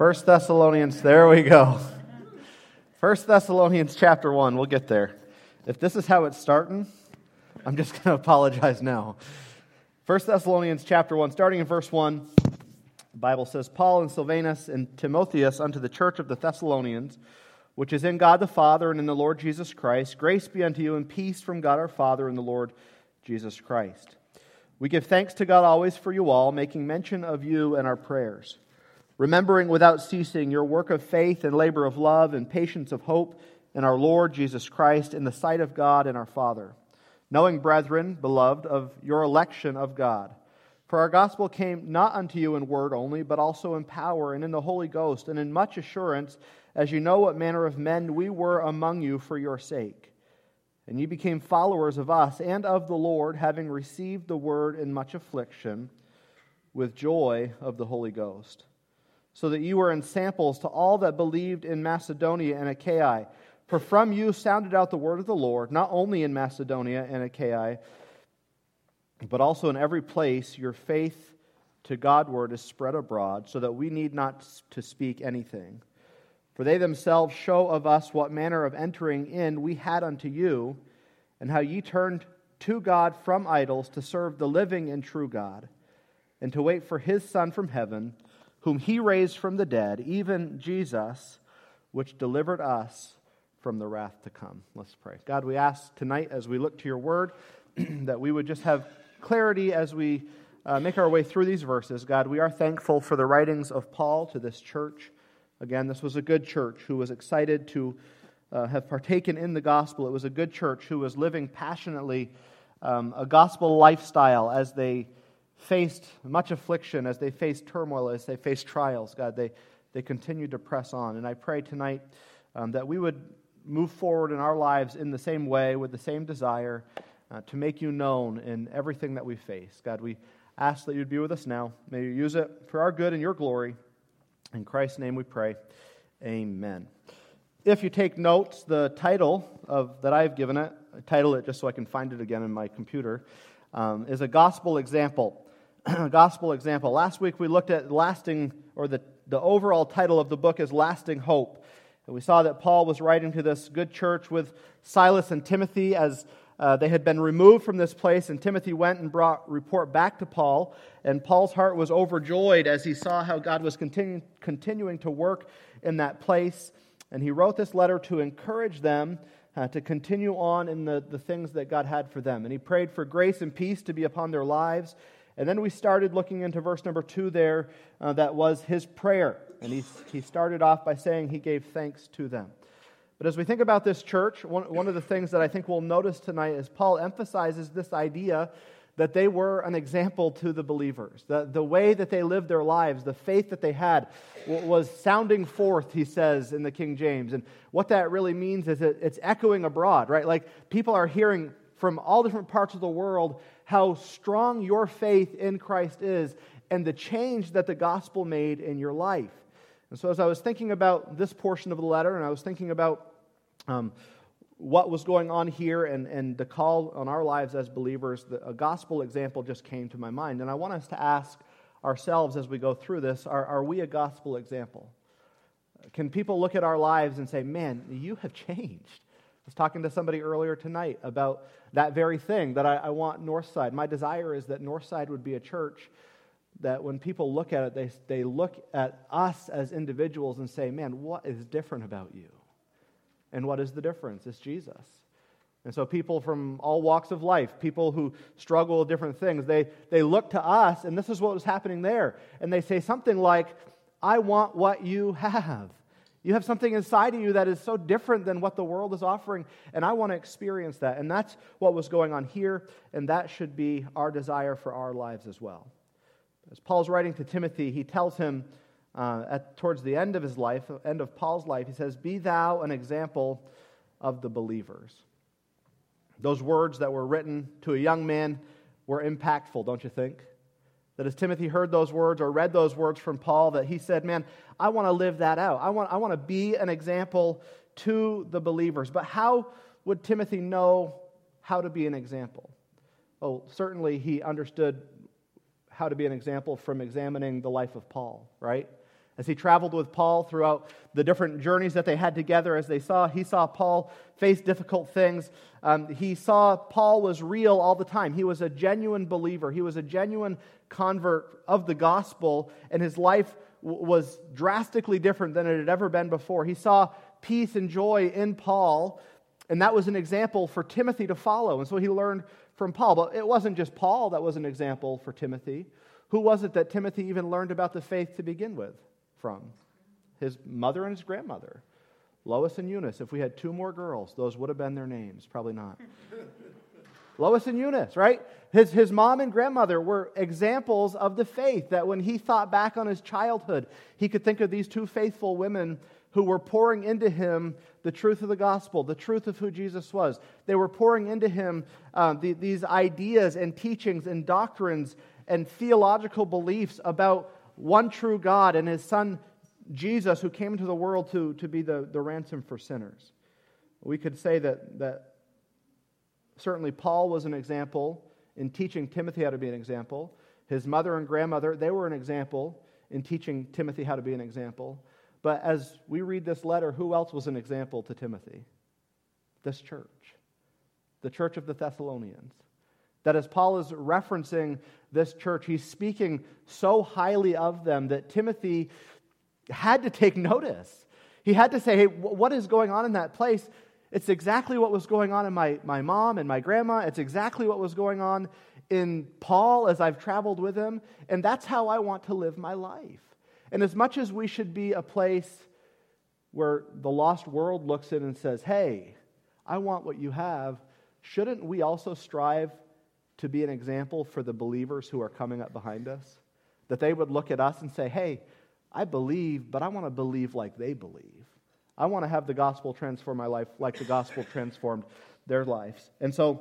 First Thessalonians, there we go. First Thessalonians chapter 1, we'll get there. If this is how it's starting, I'm just going to apologize now. First Thessalonians chapter 1, starting in verse 1, the Bible says, Paul and Silvanus and Timotheus unto the church of the Thessalonians, which is in God the Father and in the Lord Jesus Christ, grace be unto you and peace from God our Father and the Lord Jesus Christ. We give thanks to God always for you all, making mention of you in our prayers, remembering without ceasing your work of faith and labor of love and patience of hope in our Lord Jesus Christ in the sight of God and our Father, knowing, brethren, beloved, of your election of God. For our gospel came not unto you in word only, but also in power and in the Holy Ghost, and in much assurance, as you know what manner of men we were among you for your sake. And ye became followers of us and of the Lord, having received the word in much affliction, with joy of the Holy Ghost. So that you were ensamples to all that believed in Macedonia and Achaia. For from you sounded out the word of the Lord, not only in Macedonia and Achaia, but also in every place your faith to Godward is spread abroad, so that we need not to speak anything. For they themselves show of us what manner of entering in we had unto you, and how ye turned to God from idols to serve the living and true God, and to wait for his Son from heaven, whom he raised from the dead, even Jesus, which delivered us from the wrath to come. Let's pray. God, we ask tonight as we look to your word that we would just have clarity as we uh, make our way through these verses. God, we are thankful for the writings of Paul to this church. Again, this was a good church who was excited to uh, have partaken in the gospel. It was a good church who was living passionately um, a gospel lifestyle as they faced much affliction, as they faced turmoil, as they faced trials. God, they, they continued to press on. And I pray tonight um, that we would move forward in our lives in the same way, with the same desire uh, to make you known in everything that we face. God, we ask that you'd be with us now. May you use it for our good and your glory. In Christ's name we pray. Amen. If you take notes, the title of, that I've given it, I title it just so I can find it again in my computer, um, is a gospel example. gospel example. Last week we looked at lasting, or the, the overall title of the book is Lasting Hope. And we saw that Paul was writing to this good church with Silas and Timothy as uh, they had been removed from this place, and Timothy went and brought report back to Paul. And Paul's heart was overjoyed as he saw how God was continu- continuing to work in that place. And he wrote this letter to encourage them uh, to continue on in the, the things that God had for them. And he prayed for grace and peace to be upon their lives. And then we started looking into verse number two there, uh, that was his prayer. And he, he started off by saying he gave thanks to them. But as we think about this church, one, one of the things that I think we'll notice tonight is Paul emphasizes this idea that they were an example to the believers. The, the way that they lived their lives, the faith that they had, was sounding forth, he says in the King James. And what that really means is it's echoing abroad, right? Like people are hearing from all different parts of the world how strong your faith in Christ is and the change that the gospel made in your life. And so, as I was thinking about this portion of the letter, and I was thinking about um, what was going on here and, and the call on our lives as believers, the, a gospel example just came to my mind. And I want us to ask ourselves as we go through this are, are we a gospel example? Can people look at our lives and say, man, you have changed? Was talking to somebody earlier tonight about that very thing that I, I want Northside. My desire is that Northside would be a church that when people look at it, they, they look at us as individuals and say, man, what is different about you? And what is the difference? It's Jesus. And so, people from all walks of life, people who struggle with different things, they, they look to us, and this is what was happening there. And they say something like, I want what you have. You have something inside of you that is so different than what the world is offering, and I want to experience that. And that's what was going on here, and that should be our desire for our lives as well. As Paul's writing to Timothy, he tells him uh, at, towards the end of his life, end of Paul's life, he says, Be thou an example of the believers. Those words that were written to a young man were impactful, don't you think? That as Timothy heard those words or read those words from Paul, that he said, Man, I want to live that out. I want, I want to be an example to the believers. But how would Timothy know how to be an example? Oh, certainly he understood how to be an example from examining the life of Paul, right? As he traveled with Paul throughout the different journeys that they had together, as they saw, he saw Paul face difficult things. Um, he saw Paul was real all the time. He was a genuine believer, he was a genuine convert of the gospel, and his life w- was drastically different than it had ever been before. He saw peace and joy in Paul, and that was an example for Timothy to follow. And so he learned from Paul. But it wasn't just Paul that was an example for Timothy. Who was it that Timothy even learned about the faith to begin with from? His mother and his grandmother. Lois and Eunice. If we had two more girls, those would have been their names. Probably not. Lois and Eunice, right? His, his mom and grandmother were examples of the faith that when he thought back on his childhood, he could think of these two faithful women who were pouring into him the truth of the gospel, the truth of who Jesus was. They were pouring into him um, the, these ideas and teachings and doctrines and theological beliefs about one true God and his son Jesus, who came into the world to, to be the, the ransom for sinners. We could say that, that certainly Paul was an example in teaching Timothy how to be an example. His mother and grandmother, they were an example in teaching Timothy how to be an example. But as we read this letter, who else was an example to Timothy? This church, the church of the Thessalonians. That as Paul is referencing this church, he's speaking so highly of them that Timothy had to take notice. He had to say, hey, what is going on in that place? It's exactly what was going on in my, my mom and my grandma. It's exactly what was going on in Paul as I've traveled with him. And that's how I want to live my life. And as much as we should be a place where the lost world looks in and says, hey, I want what you have, shouldn't we also strive to be an example for the believers who are coming up behind us? That they would look at us and say, hey, I believe, but I want to believe like they believe. I want to have the gospel transform my life like the gospel transformed their lives. And so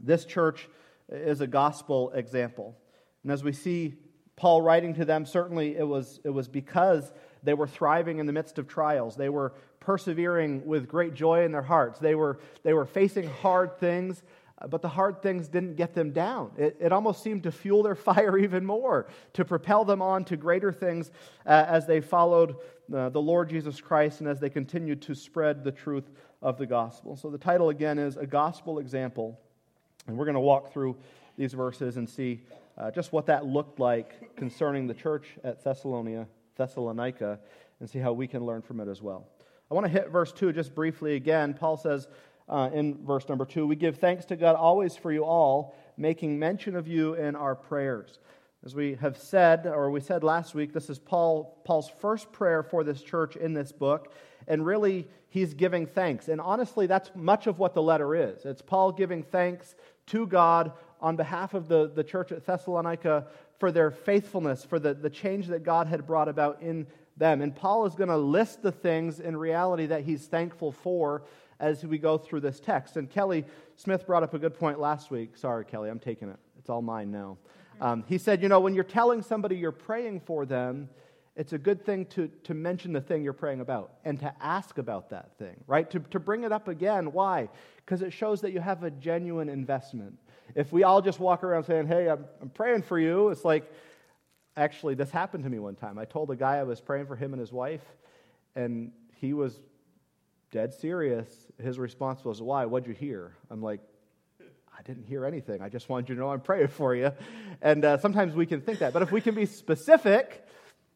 this church is a gospel example. And as we see Paul writing to them, certainly it was, it was because they were thriving in the midst of trials. They were persevering with great joy in their hearts. They were, they were facing hard things, but the hard things didn't get them down. It, it almost seemed to fuel their fire even more, to propel them on to greater things uh, as they followed uh, the Lord Jesus Christ and as they continued to spread the truth of the gospel. So the title again is A Gospel Example. And we're going to walk through these verses and see uh, just what that looked like concerning the church at Thessalonica, Thessalonica and see how we can learn from it as well. I want to hit verse 2 just briefly again. Paul says uh, in verse number 2 We give thanks to God always for you all, making mention of you in our prayers. As we have said, or we said last week, this is Paul, Paul's first prayer for this church in this book. And really, he's giving thanks. And honestly, that's much of what the letter is. It's Paul giving thanks to God on behalf of the, the church at Thessalonica for their faithfulness, for the, the change that God had brought about in them. And Paul is going to list the things in reality that he's thankful for as we go through this text. And Kelly Smith brought up a good point last week. Sorry, Kelly, I'm taking it. It's all mine now. Um, he said, you know, when you're telling somebody you're praying for them, it's a good thing to, to mention the thing you're praying about and to ask about that thing, right? To, to bring it up again. Why? Because it shows that you have a genuine investment. If we all just walk around saying, hey, I'm, I'm praying for you, it's like, actually, this happened to me one time. I told a guy I was praying for him and his wife, and he was dead serious. His response was, Why? What'd you hear? I'm like, I didn't hear anything. I just wanted you to know I'm praying for you. And uh, sometimes we can think that. But if we can be specific,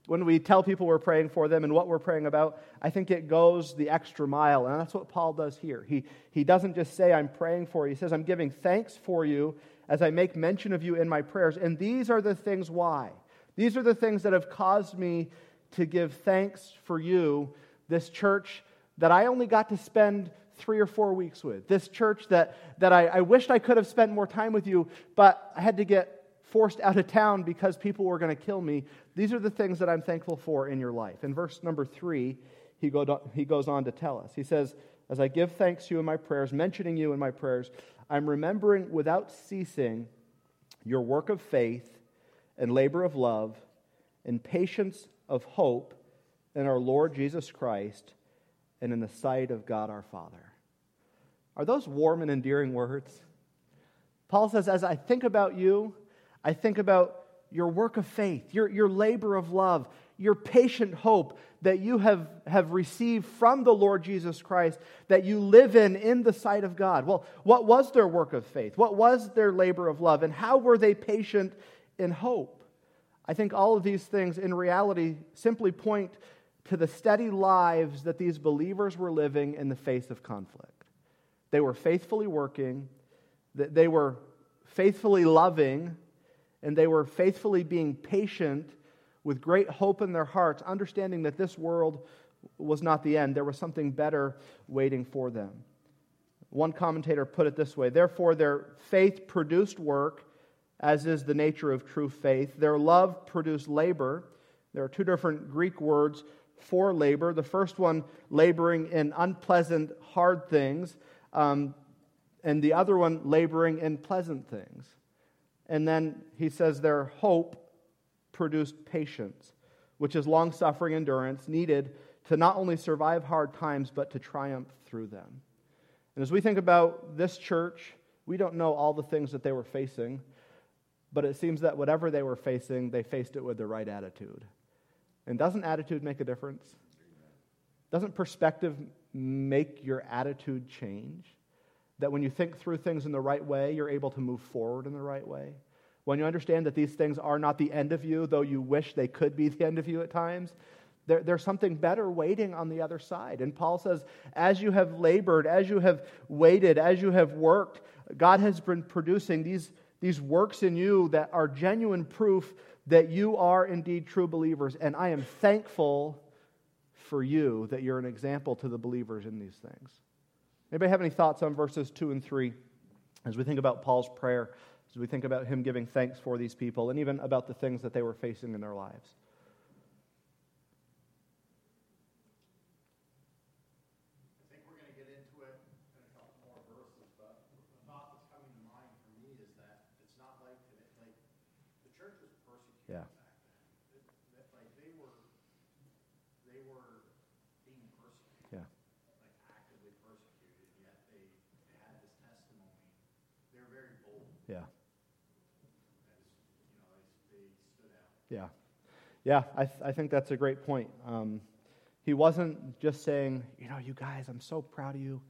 when we tell people we're praying for them and what we're praying about, I think it goes the extra mile. And that's what Paul does here. He, he doesn't just say, I'm praying for you. He says, I'm giving thanks for you as I make mention of you in my prayers. And these are the things why. These are the things that have caused me to give thanks for you, this church that I only got to spend three or four weeks with, this church that, that I, I wished I could have spent more time with you, but I had to get forced out of town because people were going to kill me. These are the things that I'm thankful for in your life. In verse number three, he, go, he goes on to tell us. He says, As I give thanks to you in my prayers, mentioning you in my prayers, I'm remembering without ceasing your work of faith and labor of love and patience of hope in our Lord Jesus Christ and in the sight of God our Father. Are those warm and endearing words? Paul says, As I think about you, I think about your work of faith, your, your labor of love, your patient hope that you have, have received from the Lord Jesus Christ that you live in in the sight of God. Well, what was their work of faith? What was their labor of love? And how were they patient in hope? I think all of these things in reality simply point to the steady lives that these believers were living in the face of conflict. They were faithfully working, they were faithfully loving, and they were faithfully being patient with great hope in their hearts, understanding that this world was not the end. There was something better waiting for them. One commentator put it this way Therefore, their faith produced work, as is the nature of true faith. Their love produced labor. There are two different Greek words for labor. The first one, laboring in unpleasant, hard things, um, and the other one, laboring in pleasant things. And then he says their hope produced patience, which is long suffering endurance needed to not only survive hard times, but to triumph through them. And as we think about this church, we don't know all the things that they were facing, but it seems that whatever they were facing, they faced it with the right attitude. And doesn't attitude make a difference? Doesn't perspective make your attitude change? That when you think through things in the right way, you're able to move forward in the right way? When you understand that these things are not the end of you, though you wish they could be the end of you at times, there, there's something better waiting on the other side. And Paul says, as you have labored, as you have waited, as you have worked, God has been producing these, these works in you that are genuine proof that you are indeed true believers. And I am thankful for you that you're an example to the believers in these things. Anybody have any thoughts on verses 2 and 3 as we think about Paul's prayer? as we think about him giving thanks for these people and even about the things that they were facing in their lives. I think we're going to get into it in a couple more verses, but the thought that's coming to mind for me is that it's not like today, like the church was persecuted Yeah. back then. It- that, like they were, they were being persecuted. Yeah. Like actively persecuted, yet they, they had this testimony. They were very bold. Yeah. As, you know, they, they stood out. Yeah. Yeah, I, th- I think that's a great point. Um, he wasn't just saying, you know, you guys, I'm so proud of you.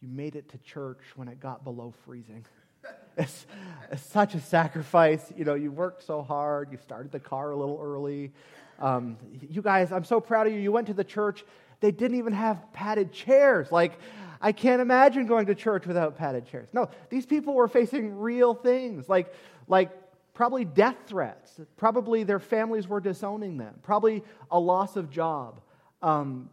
You made it to church when it got below freezing. It's, it's such a sacrifice. You know, you worked so hard. You started the car a little early. Um, you guys, I'm so proud of you. You went to the church. They didn't even have padded chairs. Like, I can't imagine going to church without padded chairs. No, these people were facing real things, like, like probably death threats. Probably their families were disowning them. Probably a loss of job. Um,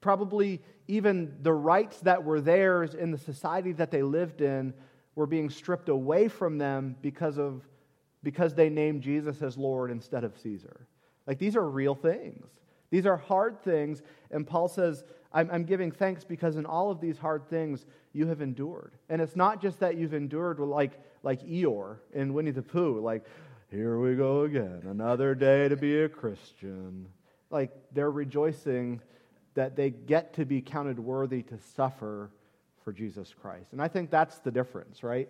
probably even the rights that were theirs in the society that they lived in were being stripped away from them because of because they named Jesus as Lord instead of Caesar. Like these are real things. These are hard things, and Paul says, I'm, I'm giving thanks because in all of these hard things you have endured. And it's not just that you've endured like, like Eeyore in Winnie the Pooh, like, here we go again, another day to be a Christian. Like they're rejoicing that they get to be counted worthy to suffer for Jesus Christ. And I think that's the difference, right?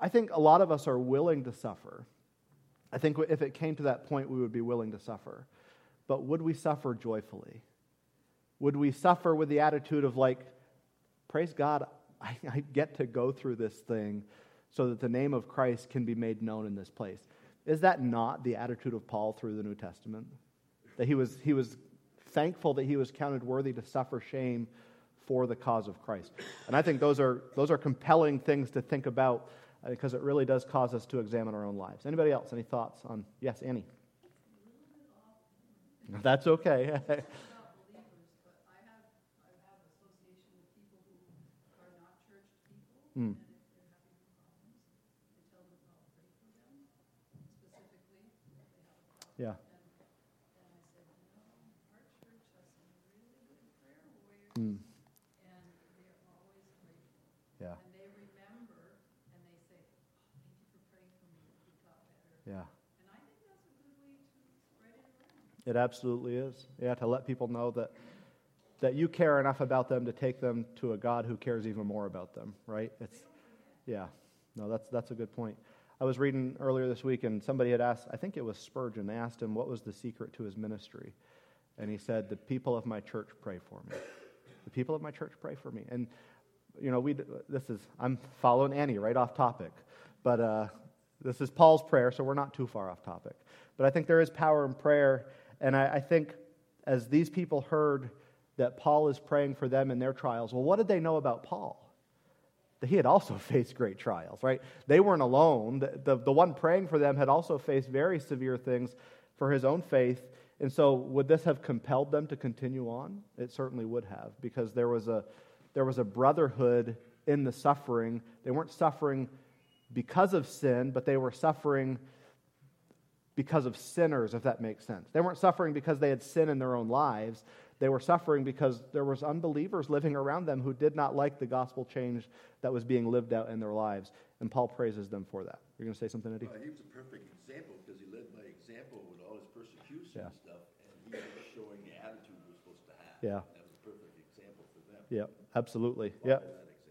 I think a lot of us are willing to suffer. I think if it came to that point, we would be willing to suffer. But would we suffer joyfully? Would we suffer with the attitude of, like, praise God, I, I get to go through this thing so that the name of Christ can be made known in this place? Is that not the attitude of Paul through the New Testament? That he was, he was thankful that he was counted worthy to suffer shame for the cause of Christ. And I think those are, those are compelling things to think about uh, because it really does cause us to examine our own lives. Anybody else? Any thoughts on? Yes, Annie. That's okay. Mm. always grateful. Yeah. And they remember, and they say, oh, thank you for praying for me, got better. Yeah. And I think that's a good way to spread it around. It absolutely is. Yeah, to let people know that that you care enough about them to take them to a God who cares even more about them, right? It's yeah. No, that's that's a good point. I was reading earlier this week, and somebody had asked, I think it was Spurgeon, they asked him what was the secret to his ministry. And he said, The people of my church pray for me. The people of my church pray for me. And, you know, we, this is, I'm following Annie right off topic. But uh, this is Paul's prayer, so we're not too far off topic. But I think there is power in prayer. And I, I think as these people heard that Paul is praying for them in their trials, well, what did they know about Paul? That he had also faced great trials, right? They weren't alone. The, the, the one praying for them had also faced very severe things for his own faith. And so, would this have compelled them to continue on? It certainly would have, because there was a, there was a brotherhood in the suffering. They weren't suffering because of sin, but they were suffering because of sinners, if that makes sense. They weren't suffering because they had sin in their own lives. They were suffering because there was unbelievers living around them who did not like the gospel change that was being lived out in their lives. And Paul praises them for that. You're going to say something, Eddie? Well, he was a perfect example because he led by example with all his persecution Yeah. and stuff, and he was showing the attitude we're supposed to have. Yeah. That was a perfect example for them. Yeah, absolutely. Yeah.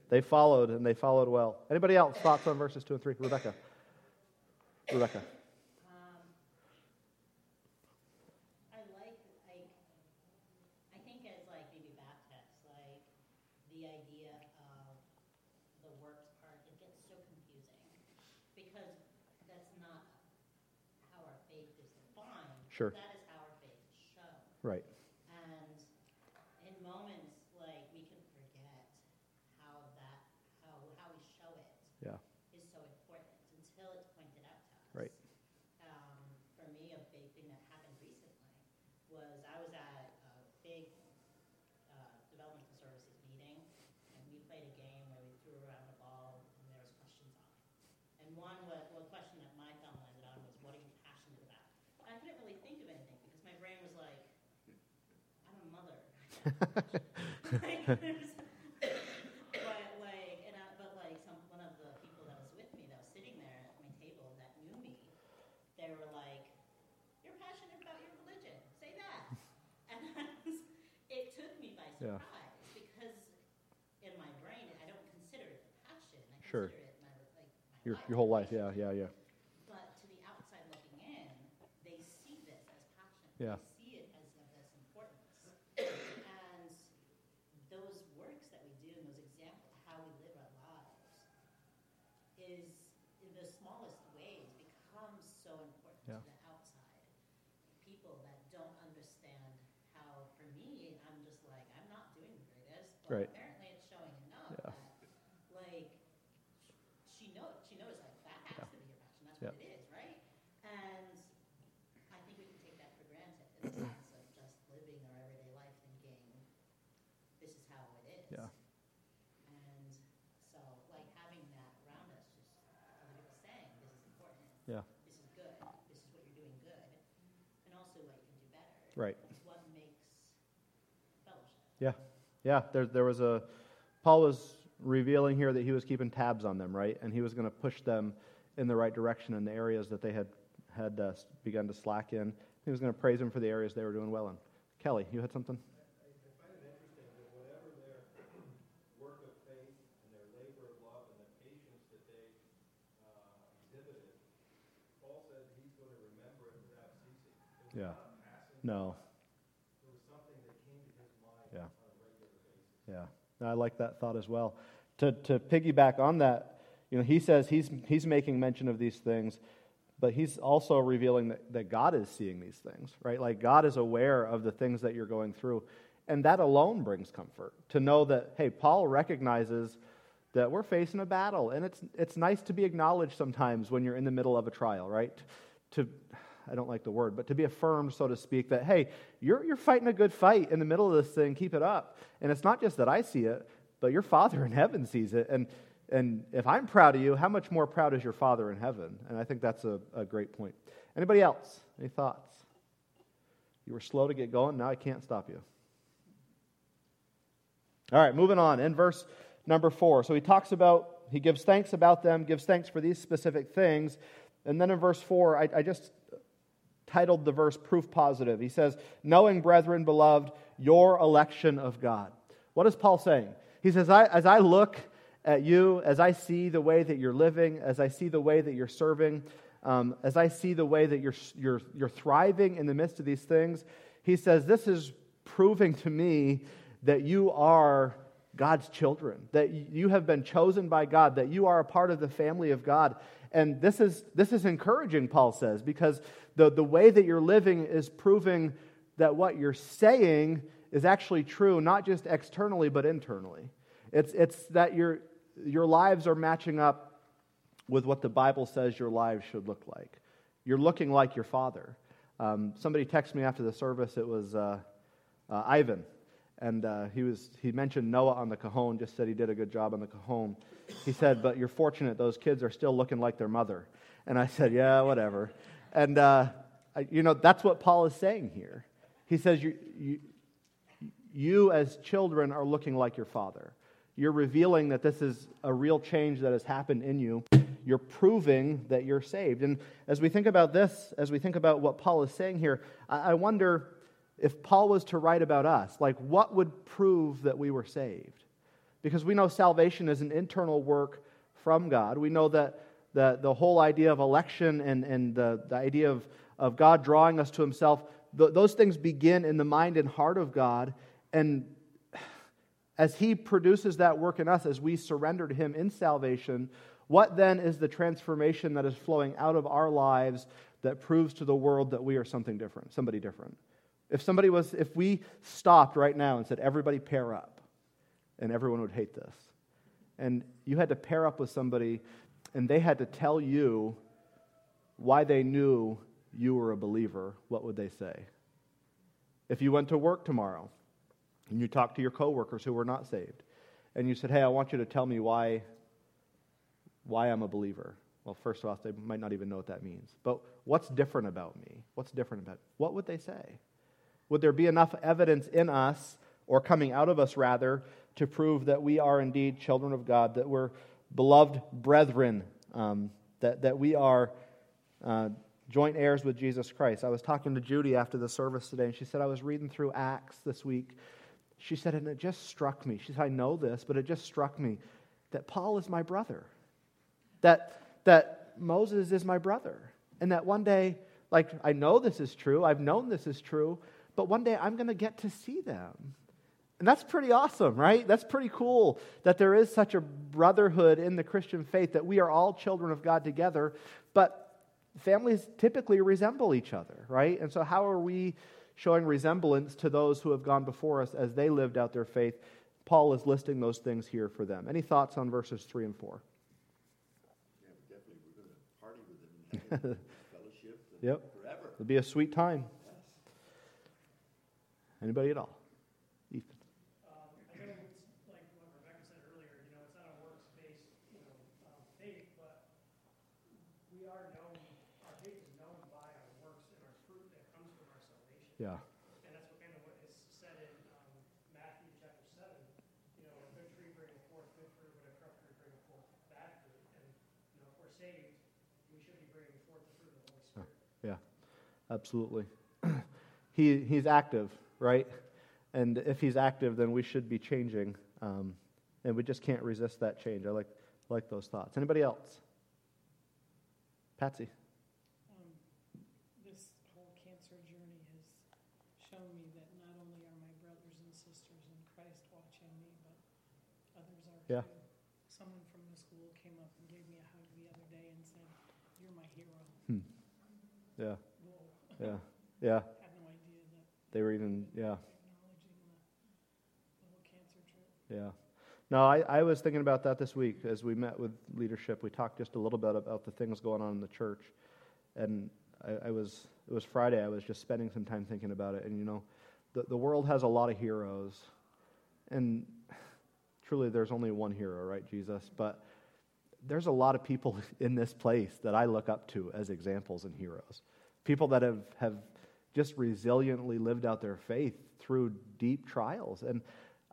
They followed, and they followed well. Anybody else? Thoughts on verses 2 and 3? Rebecca. Rebecca. Um, I like, like, I think as like maybe Baptists, like, the idea of the works part, it gets so confusing. Because that's not how our faith is defined. Sure. That is how our faith is shown. Right. And in moments, like, we can forget how that, how, how we show it Yeah. is so important until it's pointed out to us. Right. Um, for me, a big thing that happened recently was I was at a big uh, developmental services meeting, and we played a game where we threw around a ball and there was questions on it. And one was, well, the question that my thumb landed on was, what are you passionate about? And I couldn't really think of anything because my brain was like, I'm a mother. Like, there's- but like, and I, but like, some one of the people that was with me, that was sitting there at my table, that knew me, they were like, "You're passionate about your religion. Say that." And was, it took me by Yeah. surprise because in my brain, I don't consider it passion. I Sure. consider it my like my Your, life. your whole life. Yeah, yeah, yeah. But to the outside looking in, they see this as passion. Yeah. They see it as of this importance. and those works that we do and those examples, how we live our lives, is in the smallest ways becomes so important Yeah. to the outside. People that don't understand how, for me, I'm just like, I'm not doing the greatest, but Right. apparently it's showing enough Yeah. that, like, she knows, she knows like that has Yeah. to be your passion. That's Yeah. what it is, right? And I think we can take that for granted in the sense of just living our everyday life thinking this is how it is. Yeah. And so, like having that around us, just other people saying this is important. Yeah. This is good. This is what you're doing good, and also what you can do better. Right. Is what makes fellowship. Yeah. There, there was a. Paul was revealing here that he was keeping tabs on them, right? And he was going to push them in the right direction in the areas that they had had uh, begun to slack in. He was going to praise them for the areas they were doing well in. Kelly, you had something? I, I find it interesting that whatever their work of faith and their labor of love and the patience that they uh, exhibited, Paul says he's going to remember it without ceasing. It was Yeah. not a passing No. thought. It was something that came to his mind Yeah. on a regular basis. Yeah, I like that thought as well. To, to piggyback on that, you know, he says he's, he's making mention of these things, but he's also revealing that, that God is seeing these things, right? Like God is aware of the things that you're going through. And that alone brings comfort to know that, hey, Paul recognizes that we're facing a battle. And it's, it's nice to be acknowledged sometimes when you're in the middle of a trial, right? To, I don't like the word, but to be affirmed, so to speak, that, hey, you're, you're fighting a good fight in the middle of this thing, keep it up. And it's not just that I see it, but your Father in heaven sees it. And, and if I'm proud of you, how much more proud is your Father in heaven? And I think that's a, a great point. Anybody else? Any thoughts? You were slow to get going, now I can't stop you. All right, moving on. In verse number four. So he talks about, he gives thanks about them, gives thanks for these specific things. And then in verse four, I, I just titled the verse Proof Positive. He says, Knowing, brethren, beloved, your election of God. What is Paul saying? He says, I, As I look at you, as I see the way that you're living, as I see the way that you're serving, um, as I see the way that you're, you're, you're thriving in the midst of these things, he says, This is proving to me that you are God's children, that you have been chosen by God, that you are a part of the family of God. And this is, this is encouraging, Paul says, because the, the way that you're living is proving that what you're saying is actually true, not just externally, but internally. It's, it's that your, your lives are matching up with what the Bible says your lives should look like. You're looking like your father. Um, somebody texted me after the service, it was uh, uh, Ivan. And uh, he, was, he mentioned Noah on the cajon, just said he did a good job on the cajon. He said, But you're fortunate, those kids are still looking like their mother. And I said, Yeah, whatever. And, uh, you know, that's what Paul is saying here. He says, you, you, you as children are looking like your father. You're revealing that this is a real change that has happened in you. You're proving that you're saved. And as we think about this, as we think about what Paul is saying here, I, I wonder if Paul was to write about us, like what would prove that we were saved? Because we know salvation is an internal work from God. We know that the, the whole idea of election and, and the, the idea of, of God drawing us to himself, th- those things begin in the mind and heart of God. And as he produces that work in us, as we surrender to him in salvation, what then is the transformation that is flowing out of our lives that proves to the world that we are something different, somebody different? If somebody was, if we stopped right now and said, everybody pair up, and everyone would hate this. And you had to pair up with somebody, and they had to tell you why they knew you were a believer, what would they say? If you went to work tomorrow and you talked to your coworkers who were not saved, and you said, Hey, I want you to tell me why, why I'm a believer. Well, first of all, they might not even know what that means. But what's different about me? What's different about what would they say? Would there be enough evidence in us, or coming out of us rather, to prove that we are indeed children of God, that we're beloved brethren, um, that, that we are uh, joint heirs with Jesus Christ? I was talking to Judy after the service today, and she said, I was reading through Acts this week. She said, and it just struck me. She said, I know this, but it just struck me that Paul is my brother, that, that Moses is my brother, and that one day, like, I know this is true, I've known this is true, but one day I'm going to get to see them. And that's pretty awesome, right? That's pretty cool that there is such a brotherhood in the Christian faith that we are all children of God together, but families typically resemble each other, right? And so, how are we showing resemblance to those who have gone before us as they lived out their faith? Paul is listing those things here for them. Any thoughts on verses 3 and 4? Yeah, definitely, we're going to party with them and fellowship and Yep. forever. It'll be a sweet time. Anybody at all? Ethan. Um, I know it's like what Rebecca said earlier, you know, it's not a works-based, you know, um, faith, but we are known, our faith is known by our works and our fruit that comes from our salvation. Yeah. And that's what kind of what is said in, um, Matthew chapter seven, you know, a good tree bringeth forth good fruit, but a corrupt tree bringeth forth bad fruit. And, you know, if we're saved, we should be bringing forth the fruit of the Holy Spirit. Yeah, absolutely. he, he's active, right? And if he's active, then we should be changing. Um, and we just can't resist that change. I like, like those thoughts. Anybody else? Patsy. Um, This whole cancer journey has shown me that not only are my brothers and sisters in Christ watching me, but others are Yeah. Someone from the school came up and gave me a hug the other day and said, "You're my hero." Hmm. Yeah, Whoa, yeah, yeah. I had no idea that They were even, yeah, acknowledging the, the whole cancer trip. yeah. No, I, I was thinking about that this week as we met with leadership. We talked just a little bit about the things going on in the church. And I, I was, it was Friday, I was just spending some time thinking about it. And, you know, the, the world has a lot of heroes. And truly, there's only one hero, right, Jesus? But there's a lot of people in this place that I look up to as examples and heroes. People that have, have just resiliently lived out their faith through deep trials. And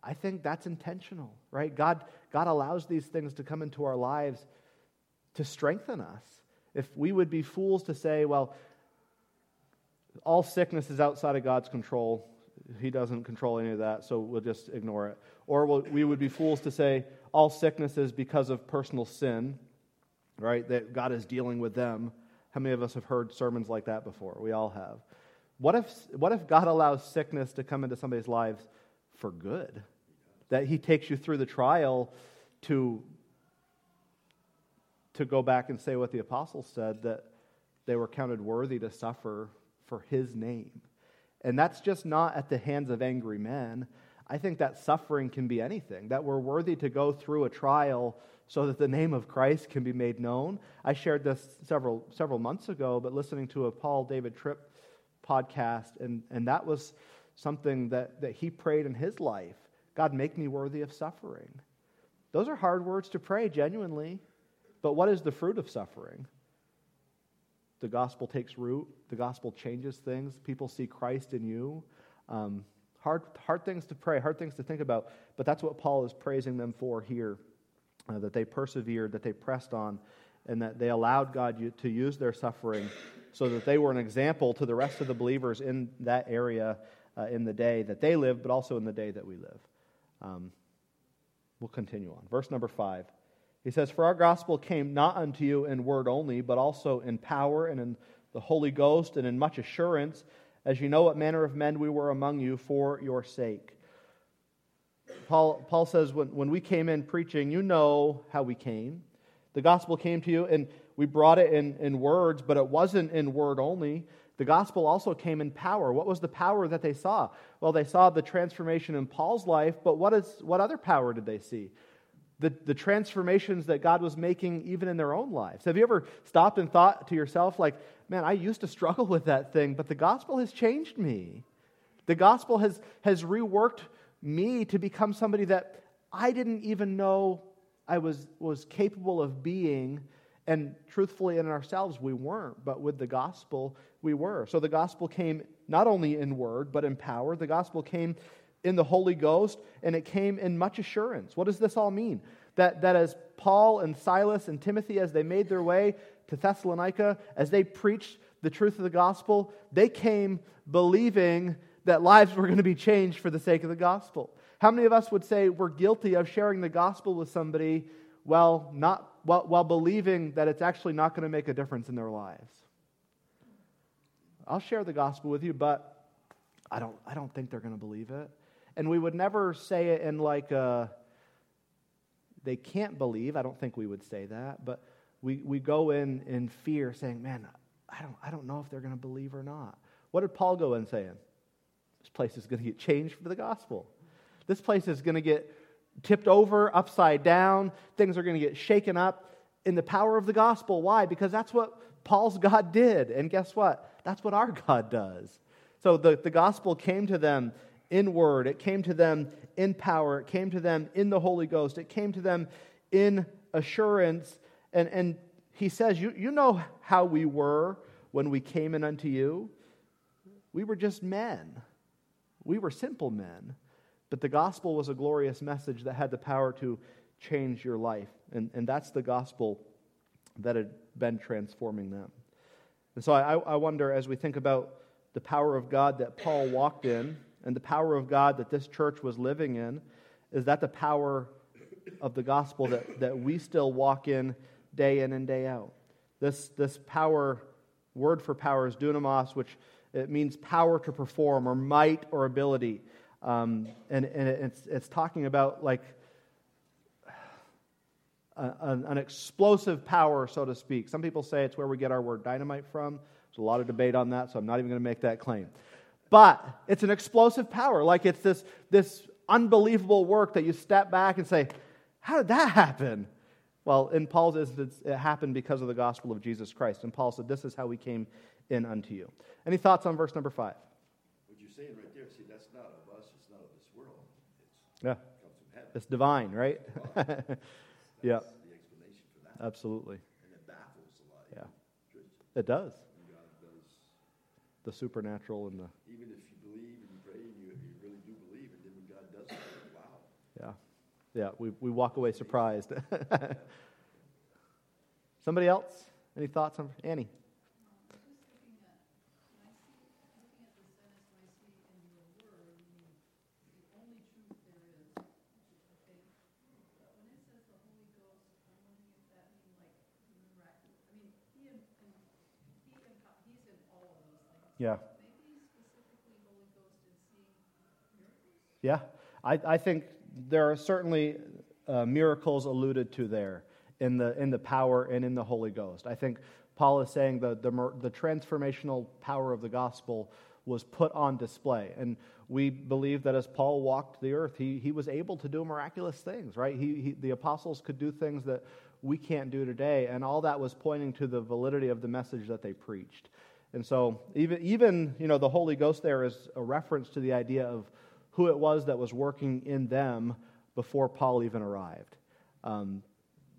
I think that's intentional, right? God, God allows these things to come into our lives to strengthen us. If we would be fools to say, well, all sickness is outside of God's control, he doesn't control any of that, so we'll just ignore it. Or we'll, we would be fools to say all sickness is because of personal sin, right? That God is dealing with them. How many of us have heard sermons like that before? We all have. What if, what if God allows sickness to come into somebody's lives for good? That He takes you through the trial to, to go back and say what the apostles said that they were counted worthy to suffer for His name. And that's just not at the hands of angry men. I think that suffering can be anything, that we're worthy to go through a trial so that the name of Christ can be made known. I shared this several, several months ago, but listening to a Paul David Tripp podcast, and, and that was something that, that he prayed in his life God, make me worthy of suffering. Those are hard words to pray, genuinely. But what is the fruit of suffering? The gospel takes root, the gospel changes things, people see Christ in you. Um, hard, hard things to pray, hard things to think about, but that's what Paul is praising them for here uh, that they persevered, that they pressed on, and that they allowed God to use their suffering so that they were an example to the rest of the believers in that area uh, in the day that they lived, but also in the day that we live. Um, we'll continue on. Verse number five. He says, For our gospel came not unto you in word only, but also in power and in the Holy Ghost and in much assurance, as you know what manner of men we were among you for your sake. Paul, Paul says, when, when we came in preaching, you know how we came. The gospel came to you, and we brought it in, in words, but it wasn't in word only. The gospel also came in power. What was the power that they saw? Well, they saw the transformation in Paul's life, but what, is, what other power did they see? The, the transformations that God was making even in their own lives. Have you ever stopped and thought to yourself, like, man, I used to struggle with that thing, but the gospel has changed me? The gospel has, has reworked me to become somebody that I didn't even know I was, was capable of being. And truthfully, in ourselves, we weren't. But with the gospel, we were. So the gospel came not only in word, but in power. The gospel came in the Holy Ghost, and it came in much assurance. What does this all mean? That, that as Paul and Silas and Timothy, as they made their way to Thessalonica, as they preached the truth of the gospel, they came believing that lives were going to be changed for the sake of the gospel. How many of us would say we're guilty of sharing the gospel with somebody while, not, while, while believing that it's actually not going to make a difference in their lives? I'll share the gospel with you, but I don't, I don't think they're going to believe it. And we would never say it in like a, they can't believe. I don't think we would say that, but we, we go in in fear saying, man, I don't, I don't know if they're going to believe or not. What did Paul go in saying? This place is going to get changed for the gospel. This place is going to get tipped over, upside down. Things are going to get shaken up in the power of the gospel. Why? Because that's what Paul's God did. And guess what? That's what our God does. So the, the gospel came to them in word, it came to them in power, it came to them in the Holy Ghost, it came to them in assurance. And, and he says, you, you know how we were when we came in unto you. We were just men. We were simple men, but the gospel was a glorious message that had the power to change your life. And, and that's the gospel that had been transforming them. And so I, I wonder, as we think about the power of God that Paul walked in and the power of God that this church was living in, is that the power of the gospel that, that we still walk in day in and day out? This, this power, word for power is dunamis, which it means power to perform or might or ability. Um, and and it's, it's talking about like a, an, an explosive power, so to speak. Some people say it's where we get our word dynamite from. There's a lot of debate on that, so I'm not even going to make that claim. But it's an explosive power. Like it's this, this unbelievable work that you step back and say, How did that happen? Well, in Paul's instance, it happened because of the gospel of Jesus Christ. And Paul said, This is how we came in unto you. Any thoughts on verse number five? What you're saying right there, see, that's not of us, it's not of this world. It's, Yeah. it comes from heaven. It's divine, right? yeah, the explanation for that. absolutely. And it baffles a lot. Yeah. It does. And God does, The supernatural and the, even if you believe and you pray and you, you really do believe, and then when God does it, wow. yeah. Yeah, we, we walk away surprised. Somebody else? Any thoughts on Annie? Just looking at, when I see, looking at the sentence, when I see in your word, Yeah. Yeah, I, I think there are certainly uh, miracles alluded to there in the, in the power and in the Holy Ghost. I think Paul is saying the, the, the transformational power of the gospel was put on display. And we believe that as Paul walked the earth, he, he was able to do miraculous things, right? He, he, the apostles could do things that we can't do today, and all that was pointing to the validity of the message that they preached. And so, even, even you know, the Holy Ghost there is a reference to the idea of who it was that was working in them before Paul even arrived. Um,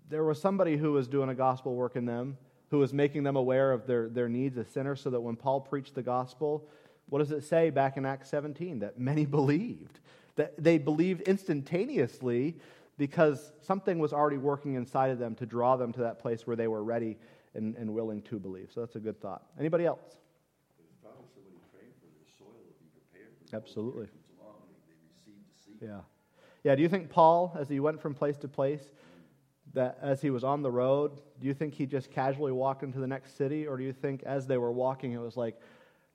there was somebody who was doing a gospel work in them, who was making them aware of their, their needs as sinners, so that when Paul preached the gospel, what does it say back in Acts 17? That many believed. That they believed instantaneously because something was already working inside of them to draw them to that place where they were ready and, and willing to believe. So that's a good thought. Anybody else? There's probably somebody trained for their soil to be prepared. For the Absolutely. Holy Spirit comes along, they, they receive the seed. Yeah. Yeah, do you think Paul, as he went from place to place, that as he was on the road, do you think he just casually walked into the next city? Or do you think as they were walking, it was like,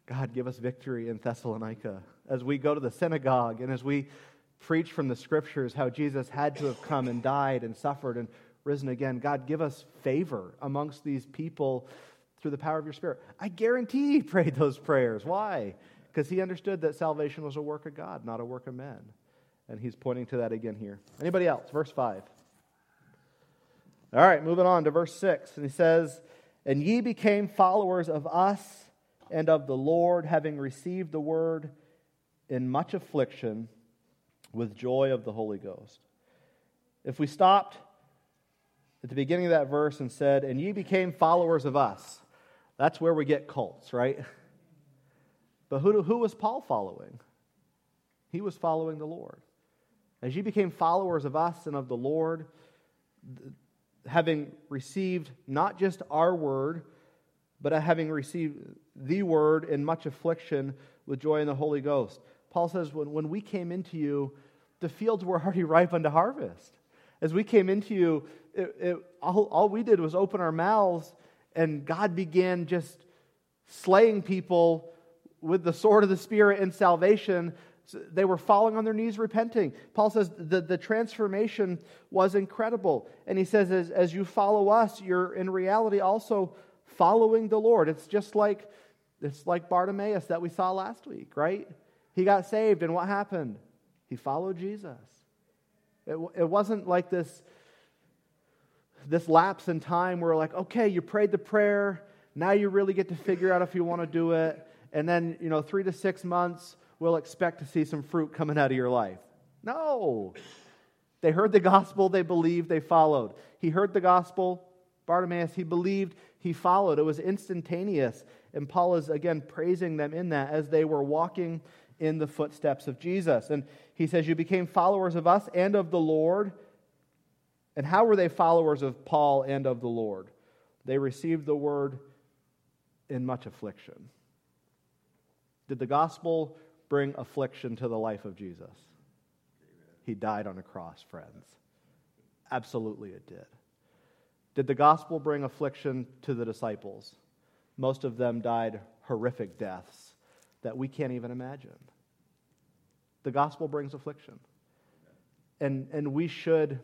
God, give us victory in Thessalonica? As we go to the synagogue and as we preach from the scriptures how Jesus had to have come and died and suffered and risen again, God, give us favor amongst these people through the power of your Spirit. I guarantee he prayed those prayers. Why? Because he understood that salvation was a work of God, not a work of men. And he's pointing to that again here. Anybody else? Verse 5. All right, moving on to verse 6. And he says, And ye became followers of us and of the Lord, having received the word in much affliction with joy of the Holy Ghost. If we stopped at the beginning of that verse and said, And ye became followers of us, that's where we get cults, right? But who, who was Paul following? He was following the Lord. As ye became followers of us and of the Lord, having received not just our word, but having received the word in much affliction with joy in the Holy Ghost. Paul says, when, when we came into you, the fields were already ripe unto harvest. As we came into you, it, it, all, all we did was open our mouths, and God began just slaying people with the sword of the Spirit and salvation. They were falling on their knees repenting. Paul says the, the transformation was incredible. And he says, as, as you follow us, you're in reality also following the Lord. It's just like it's like Bartimaeus that we saw last week, right? He got saved, and what happened? He followed Jesus. It, it wasn't like this, this lapse in time where, like, okay, you prayed the prayer, now you really get to figure out if you want to do it, and then, you know, three to six months, we'll expect to see some fruit coming out of your life. No. They heard the gospel, they believed, they followed. He heard the gospel, Bartimaeus, he believed, he followed. It was instantaneous. And Paul is again praising them in that as they were walking in the footsteps of Jesus. And he says, You became followers of us and of the Lord. And how were they followers of Paul and of the Lord? They received the word in much affliction. Did the gospel bring affliction to the life of Jesus? He died on a cross, friends. Absolutely, it did. Did the gospel bring affliction to the disciples? Most of them died horrific deaths that we can't even imagine. The gospel brings affliction. And, and we should,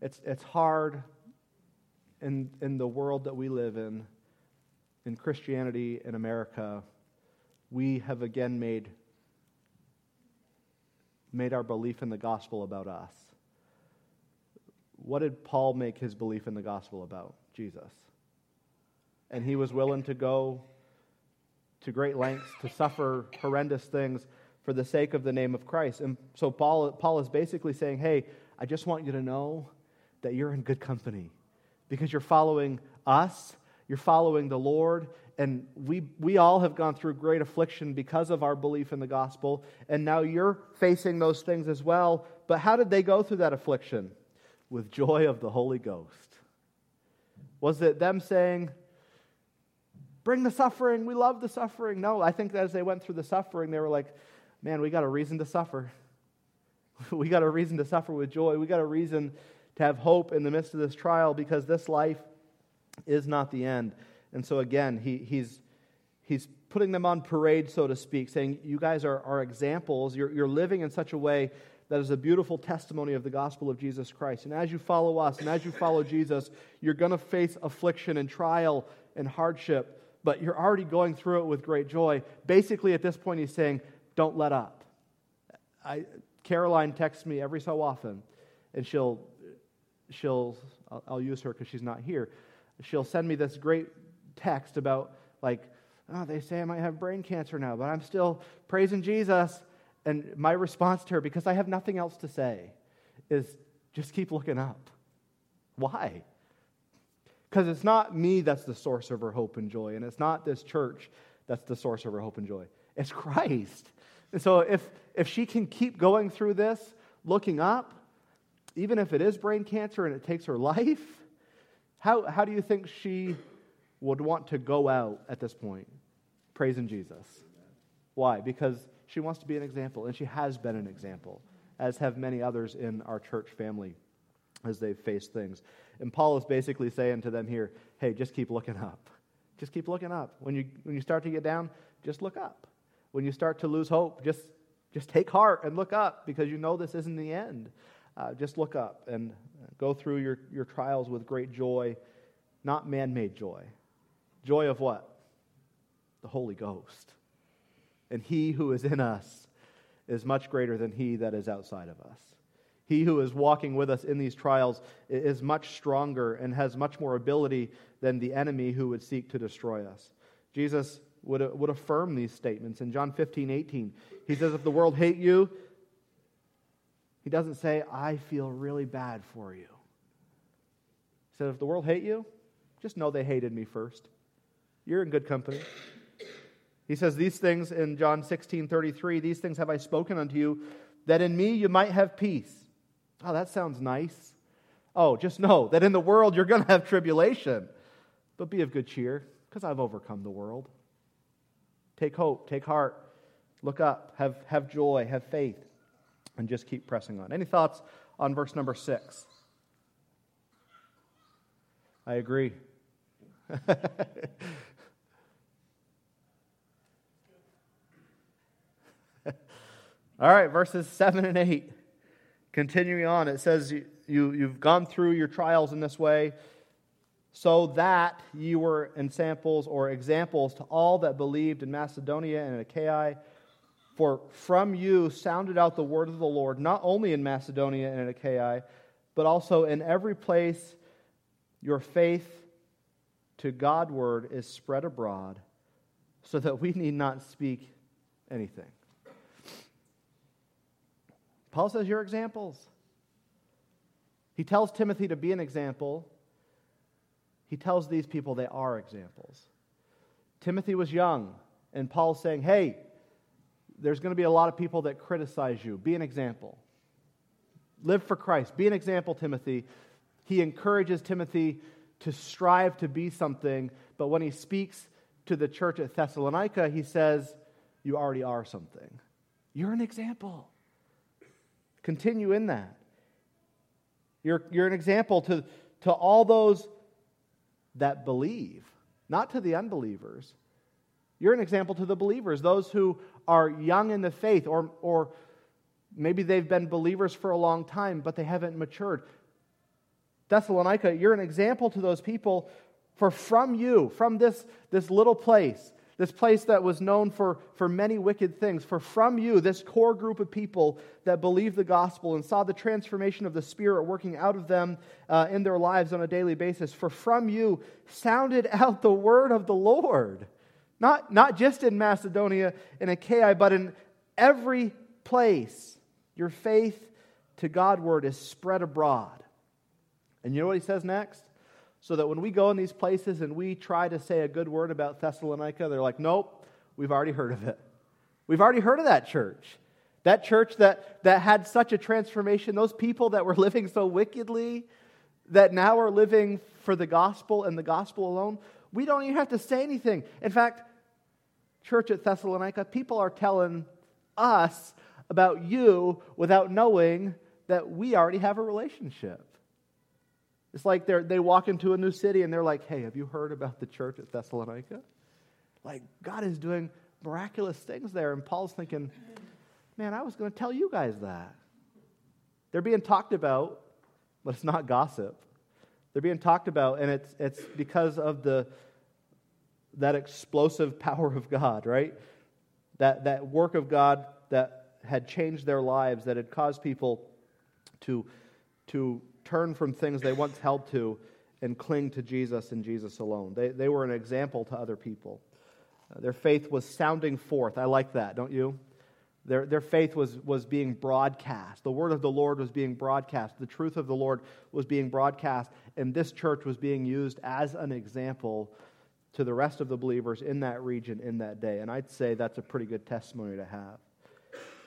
it's, it's hard in, in the world that we live in, in Christianity in America, we have again made, made our belief in the gospel about us. What did Paul make his belief in the gospel about? Jesus and he was willing to go to great lengths to suffer horrendous things for the sake of the name of Christ. And so Paul, Paul is basically saying, hey, I just want you to know that you're in good company because you're following us, you're following the Lord, and we, we all have gone through great affliction because of our belief in the gospel, and now you're facing those things as well. But how did they go through that affliction? With joy of the Holy Ghost. Was it them saying, Bring the suffering. We love the suffering. No, I think as they went through the suffering, they were like, man, we got a reason to suffer. we got a reason to suffer with joy. We got a reason to have hope in the midst of this trial because this life is not the end. And so, again, he, he's, he's putting them on parade, so to speak, saying, You guys are, are examples. You're, you're living in such a way that is a beautiful testimony of the gospel of Jesus Christ. And as you follow us and as you follow Jesus, you're going to face affliction and trial and hardship, but you're already going through it with great joy. Basically, at this point, he's saying, Don't let up. I, Caroline texts me every so often, and she'll, she'll I'll, I'll use her because she's not here. She'll send me this great text about, like, oh, they say I might have brain cancer now, but I'm still praising Jesus. And my response to her, because I have nothing else to say, is just keep looking up. Why? Because it's not me that's the source of her hope and joy, and it's not this church that's the source of her hope and joy. It's Christ. And so if, if she can keep going through this, looking up, even if it is brain cancer and it takes her life, how, how do you think she would want to go out at this point? Praising Jesus. Why? Because she wants to be an example, and she has been an example, as have many others in our church family as they've faced things. And Paul is basically saying to them here, hey, just keep looking up. Just keep looking up. When you, when you start to get down, just look up. When you start to lose hope, just, just take heart and look up because you know this isn't the end. Uh, just look up and go through your, your trials with great joy, not man made joy. Joy of what? The Holy Ghost and he who is in us is much greater than he that is outside of us. He who is walking with us in these trials is much stronger and has much more ability than the enemy who would seek to destroy us. Jesus would, would affirm these statements in John 15, 18. He says, If the world hate you, he doesn't say, I feel really bad for you. He said, If the world hate you, just know they hated me first. You're in good company. He says these things in John 16 33, these things have I spoken unto you, that in me you might have peace. Oh, that sounds nice. Oh, just know that in the world you're going to have tribulation, but be of good cheer, because I've overcome the world. Take hope, take heart, look up, have, have joy, have faith, and just keep pressing on. Any thoughts on verse number six? I agree. All right, verses 7 and 8. Continuing on, it says, you, you, You've gone through your trials in this way, so that you were ensamples or examples to all that believed in Macedonia and Achaia. For from you sounded out the word of the Lord, not only in Macedonia and in Achaia, but also in every place your faith to Godward is spread abroad, so that we need not speak anything. Paul says, You're examples. He tells Timothy to be an example. He tells these people they are examples. Timothy was young, and Paul's saying, Hey, there's going to be a lot of people that criticize you. Be an example. Live for Christ. Be an example, Timothy. He encourages Timothy to strive to be something, but when he speaks to the church at Thessalonica, he says, You already are something. You're an example. Continue in that. You're, you're an example to, to all those that believe, not to the unbelievers. You're an example to the believers, those who are young in the faith, or, or maybe they've been believers for a long time, but they haven't matured. Thessalonica, you're an example to those people, for from you, from this, this little place, this place that was known for, for many wicked things. For from you, this core group of people that believed the gospel and saw the transformation of the Spirit working out of them uh, in their lives on a daily basis, for from you sounded out the word of the Lord. Not, not just in Macedonia and Achaia, but in every place. Your faith to Godward is spread abroad. And you know what he says next? so that when we go in these places and we try to say a good word about Thessalonica, they're like, nope, we've already heard of it. We've already heard of that church. That church that, that had such a transformation, those people that were living so wickedly, that now are living for the gospel and the gospel alone, we don't even have to say anything. In fact, church at Thessalonica, people are telling us about you without knowing that we already have a relationship. It's like they they walk into a new city and they're like, hey, have you heard about the church at Thessalonica? Like, God is doing miraculous things there. And Paul's thinking, man, I was going to tell you guys that. They're being talked about, but it's not gossip. They're being talked about, and it's, it's because of the, that explosive power of God, right? That, that work of God that had changed their lives, that had caused people to, to turn from things they once held to and cling to Jesus and Jesus alone. They, they were an example to other people. Uh, their faith was sounding forth. I like that, don't you? Their, their faith was, was being broadcast. The word of the Lord was being broadcast. The truth of the Lord was being broadcast. And this church was being used as an example to the rest of the believers in that region in that day. And I'd say that's a pretty good testimony to have.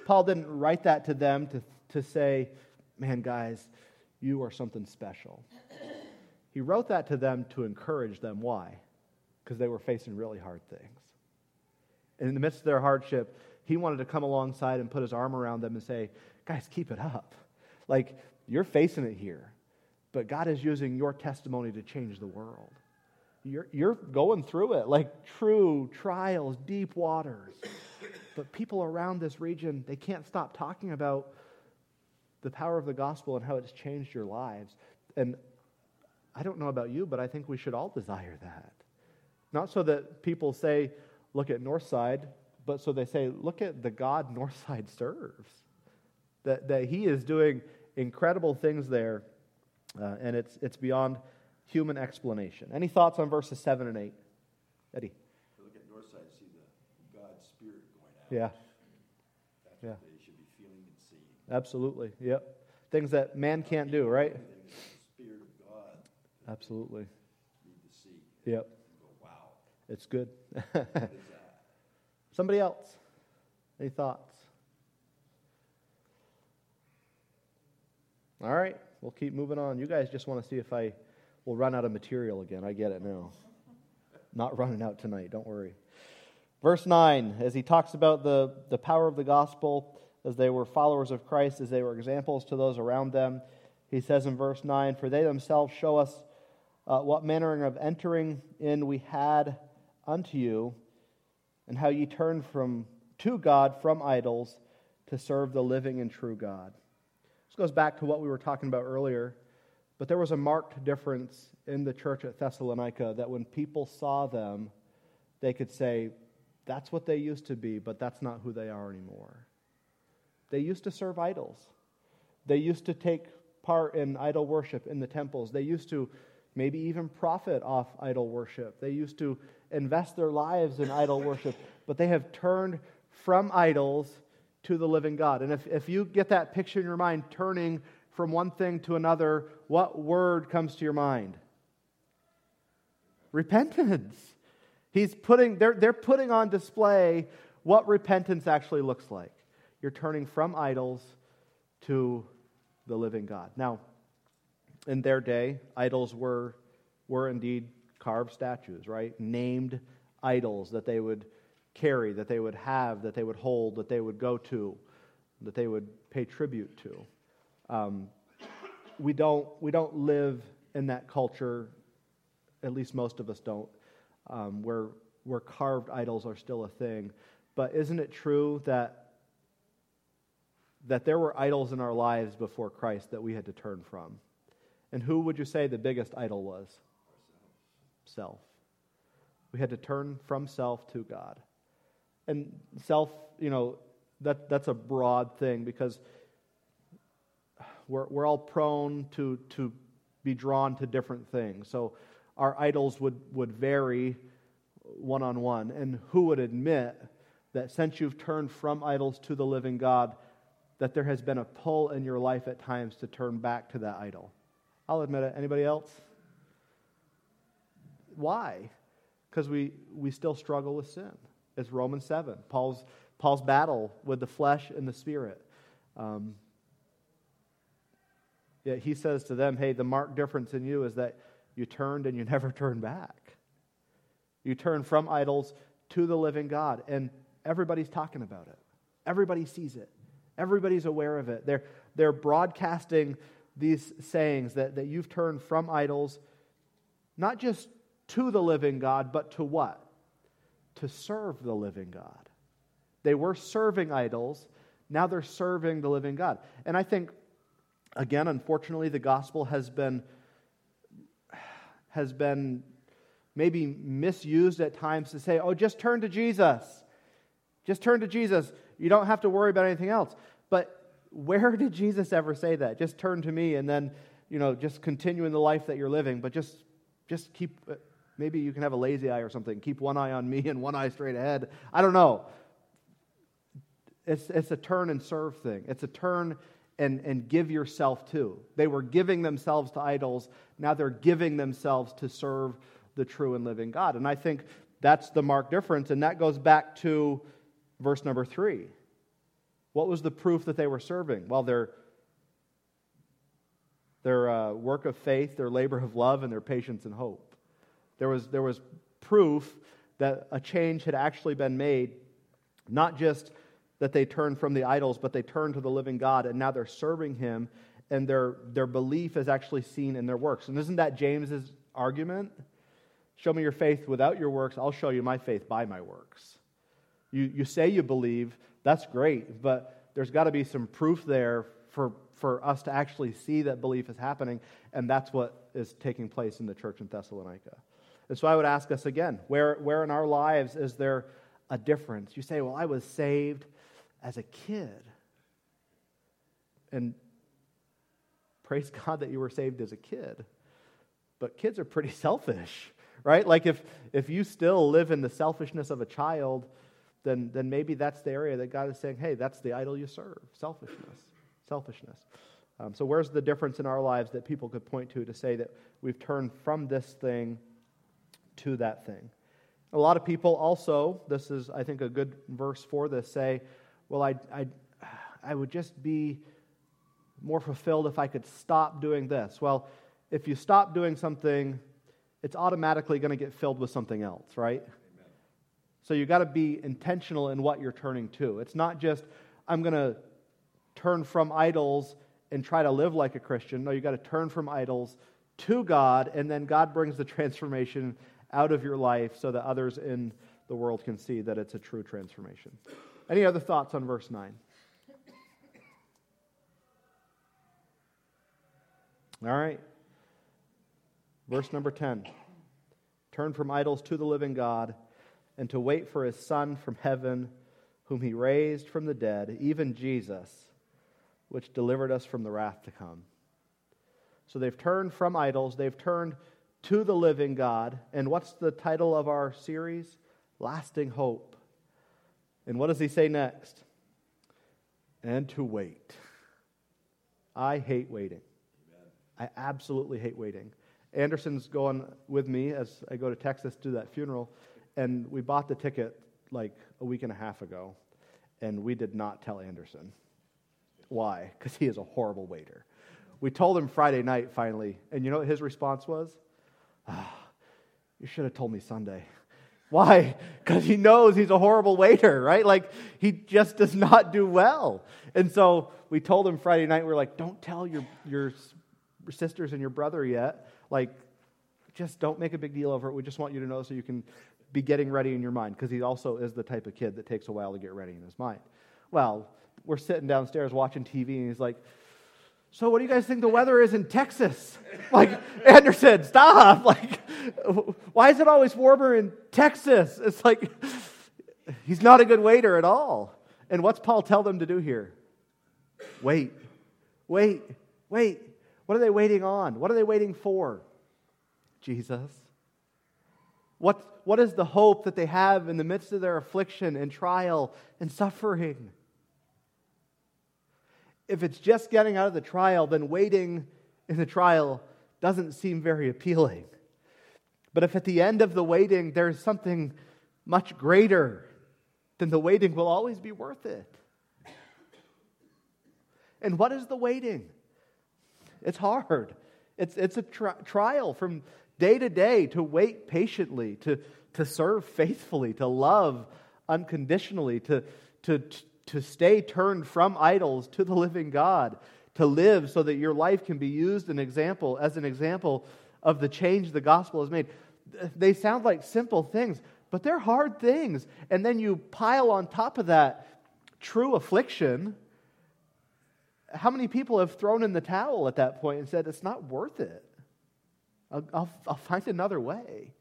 Paul didn't write that to them to, to say, man, guys, you are something special. He wrote that to them to encourage them. Why? Because they were facing really hard things. And in the midst of their hardship, he wanted to come alongside and put his arm around them and say, guys, keep it up. Like, you're facing it here, but God is using your testimony to change the world. You're, you're going through it like true trials, deep waters. But people around this region, they can't stop talking about the power of the gospel and how it's changed your lives. And I don't know about you, but I think we should all desire that. Not so that people say, look at Northside, but so they say, look at the God Northside serves. That, that he is doing incredible things there, uh, and it's, it's beyond human explanation. Any thoughts on verses 7 and 8? Eddie? Look at Northside, see the God's Spirit going out. Yeah. That's Yeah. what they should be feeling and seeing. Absolutely. Yep. Things that man can't do, right? The Spirit of God Absolutely. need to see. Yep. Go, wow, It's good. what is that? Somebody else? Any thoughts? All right, we'll keep moving on. You guys just want to see if I will run out of material again. I get it now. Not running out tonight, don't worry. Verse 9, as he talks about the, the power of the gospel, as they were followers of Christ, as they were examples to those around them, he says in verse 9, For they themselves show us uh, what manner of entering in we had unto you, and how ye turned from to God from idols to serve the living and true God. This goes back to what we were talking about earlier, but there was a marked difference in the church at Thessalonica that when people saw them, they could say, that's what they used to be, but that's not who they are anymore. They used to serve idols. They used to take part in idol worship in the temples. They used to maybe even profit off idol worship. They used to invest their lives in idol worship, but they have turned from idols to the living God. And if, if you get that picture in your mind, turning from one thing to another, what word comes to your mind? Repentance. He's putting, they're, they're putting on display what repentance actually looks like. You're turning from idols to the living God. Now, in their day, idols were, were indeed carved statues, right? Named idols that they would carry, that they would have, that they would hold, that they would go to, that they would pay tribute to. Um, we, don't, we don't live in that culture, at least most of us don't, um, where, where carved idols are still a thing. But isn't it true that, that there were idols in our lives before Christ that we had to turn from? And who would you say the biggest idol was? Self. We had to turn from self to God. And self, you know, that, that's a broad thing because we're, we're all prone to, to be drawn to different things. So our idols would, would vary one on one. And who would admit that since you've turned from idols to the living God, that there has been a pull in your life at times to turn back to that idol? I'll admit it. Anybody else? Why? Because we, we still struggle with sin. It's Romans 7, Paul's, Paul's battle with the flesh and the spirit. Um, yet he says to them, hey, the marked difference in you is that you turned and you never turned back. You turn from idols to the living God, and everybody's talking about it. Everybody sees it. Everybody's aware of it. They're, they're broadcasting these sayings that, that you've turned from idols, not just to the living God, but to what? to serve the living God. They were serving idols, now they're serving the living God. And I think, again, unfortunately, the gospel has been, has been maybe misused at times to say, oh, just turn to Jesus. Just turn to Jesus. You don't have to worry about anything else. But where did Jesus ever say that? Just turn to me and then, you know, just continue in the life that you're living, but just just keep uh, maybe you can have a lazy eye or something. Keep one eye on me and one eye straight ahead. I don't know. It's, it's a turn and serve thing. It's a turn and, and give yourself to. They were giving themselves to idols. Now they're giving themselves to serve the true and living God. And I think that's the marked difference. And that goes back to verse number three. What was the proof that they were serving? Well, their, their uh, work of faith, their labor of love, and their patience and hope. There was, there was proof that a change had actually been made, not just that they turned from the idols, but they turned to the living God, and now they're serving Him, and their, their belief is actually seen in their works. And isn't that James's argument? Show me your faith without your works, I'll show you my faith by my works. You, you say you believe, that's great, but there's got to be some proof there for, for us to actually see that belief is happening, and that's what is taking place in the church in Thessalonica. And so I would ask us again where, where in our lives is there a difference? You say, well, I was saved as a kid. And praise God that you were saved as a kid. But kids are pretty selfish, right? Like if, if you still live in the selfishness of a child, then, then maybe that's the area that God is saying, hey, that's the idol you serve selfishness. Selfishness. Um, so, where's the difference in our lives that people could point to to say that we've turned from this thing to that thing? A lot of people also, this is, I think, a good verse for this, say, well, I, I, I would just be more fulfilled if I could stop doing this. Well, if you stop doing something, it's automatically going to get filled with something else, right? Amen. So you got to be intentional in what you're turning to. It's not just, I'm going to turn from idols and try to live like a Christian. No, you got to turn from idols to God, and then God brings the transformation out of your life so that others in the world can see that it's a true transformation. Any other thoughts on verse 9? All right. Verse number 10 Turn from idols to the living God, and to wait for his Son from heaven, whom he raised from the dead, even Jesus, which delivered us from the wrath to come. So they've turned from idols, they've turned to the living God. And what's the title of our series? Lasting Hope. And what does he say next? And to wait. I hate waiting. I absolutely hate waiting. Anderson's going with me as I go to Texas to that funeral, and we bought the ticket like a week and a half ago, and we did not tell Anderson. Why? Because he is a horrible waiter. We told him Friday night finally, and you know what his response was? Ah, you should have told me Sunday. Why? Because he knows he's a horrible waiter, right? Like, he just does not do well. And so we told him Friday night, we are like, don't tell your, your sisters and your brother yet. Like, just don't make a big deal over it. We just want you to know so you can be getting ready in your mind, because he also is the type of kid that takes a while to get ready in his mind. Well, we're sitting downstairs watching TV, and he's like, so what do you guys think the weather is in Texas? Like, Anderson, stop. Like, why is it always warmer in Texas? It's like, he's not a good waiter at all. And what's Paul tell them to do here? Wait, wait, wait. What are they waiting on? What are they waiting for? Jesus. What, what is the hope that they have in the midst of their affliction and trial and suffering? If it's just getting out of the trial, then waiting in the trial doesn't seem very appealing. But if at the end of the waiting there's something much greater, then the waiting will always be worth it. And what is the waiting? It's hard. It's, it's a tri- trial from day to day to wait patiently, to, to serve faithfully, to love unconditionally, to, to, to stay turned from idols to the living God, to live so that your life can be used an example as an example of the change the gospel has made. They sound like simple things, but they're hard things. And then you pile on top of that true affliction. How many people have thrown in the towel at that point and said, It's not worth it? I'll, I'll, I'll find another way.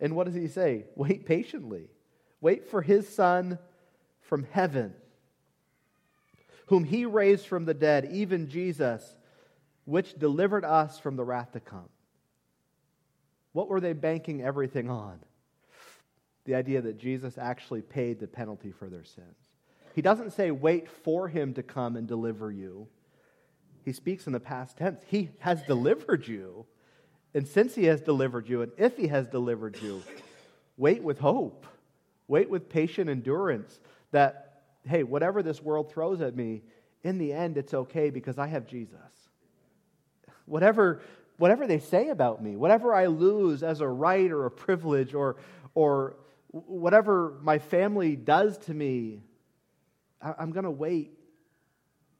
And what does he say? Wait patiently. Wait for his son from heaven, whom he raised from the dead, even Jesus, which delivered us from the wrath to come. What were they banking everything on? The idea that Jesus actually paid the penalty for their sins. He doesn't say, wait for him to come and deliver you. He speaks in the past tense. He has delivered you. And since he has delivered you, and if he has delivered you, wait with hope. Wait with patient endurance that, hey, whatever this world throws at me, in the end, it's okay because I have Jesus. Whatever, whatever they say about me, whatever I lose as a right or a privilege or, or whatever my family does to me, I'm going to wait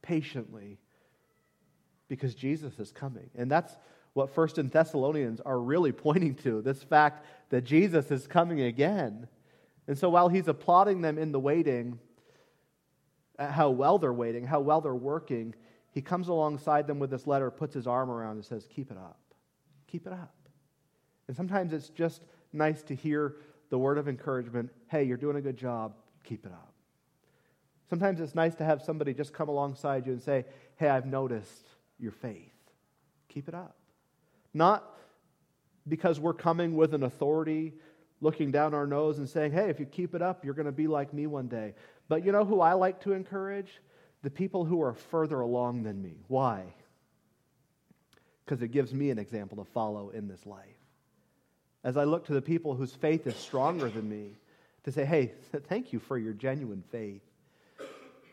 patiently because Jesus is coming. And that's what First and Thessalonians are really pointing to this fact that Jesus is coming again. And so while he's applauding them in the waiting, how well they're waiting, how well they're working, he comes alongside them with this letter, puts his arm around, and says, Keep it up. Keep it up. And sometimes it's just nice to hear the word of encouragement hey, you're doing a good job, keep it up. Sometimes it's nice to have somebody just come alongside you and say, hey, I've noticed your faith. Keep it up. Not because we're coming with an authority looking down our nose and saying, hey, if you keep it up, you're going to be like me one day. But you know who I like to encourage? The people who are further along than me. Why? Because it gives me an example to follow in this life. As I look to the people whose faith is stronger than me, to say, hey, thank you for your genuine faith.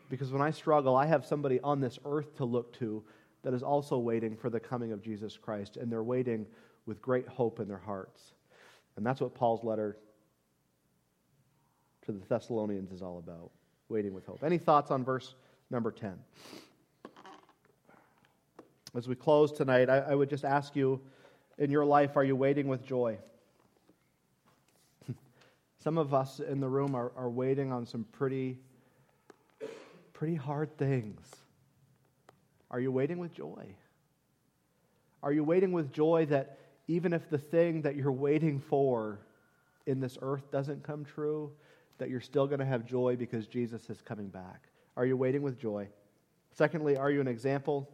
Because when I struggle, I have somebody on this earth to look to that is also waiting for the coming of Jesus Christ, and they're waiting with great hope in their hearts. And that's what Paul's letter to the Thessalonians is all about waiting with hope. Any thoughts on verse number 10? As we close tonight, I, I would just ask you in your life, are you waiting with joy? Some of us in the room are, are waiting on some pretty, pretty hard things. Are you waiting with joy? Are you waiting with joy that even if the thing that you're waiting for in this earth doesn't come true, that you're still going to have joy because Jesus is coming back? Are you waiting with joy? Secondly, are you an example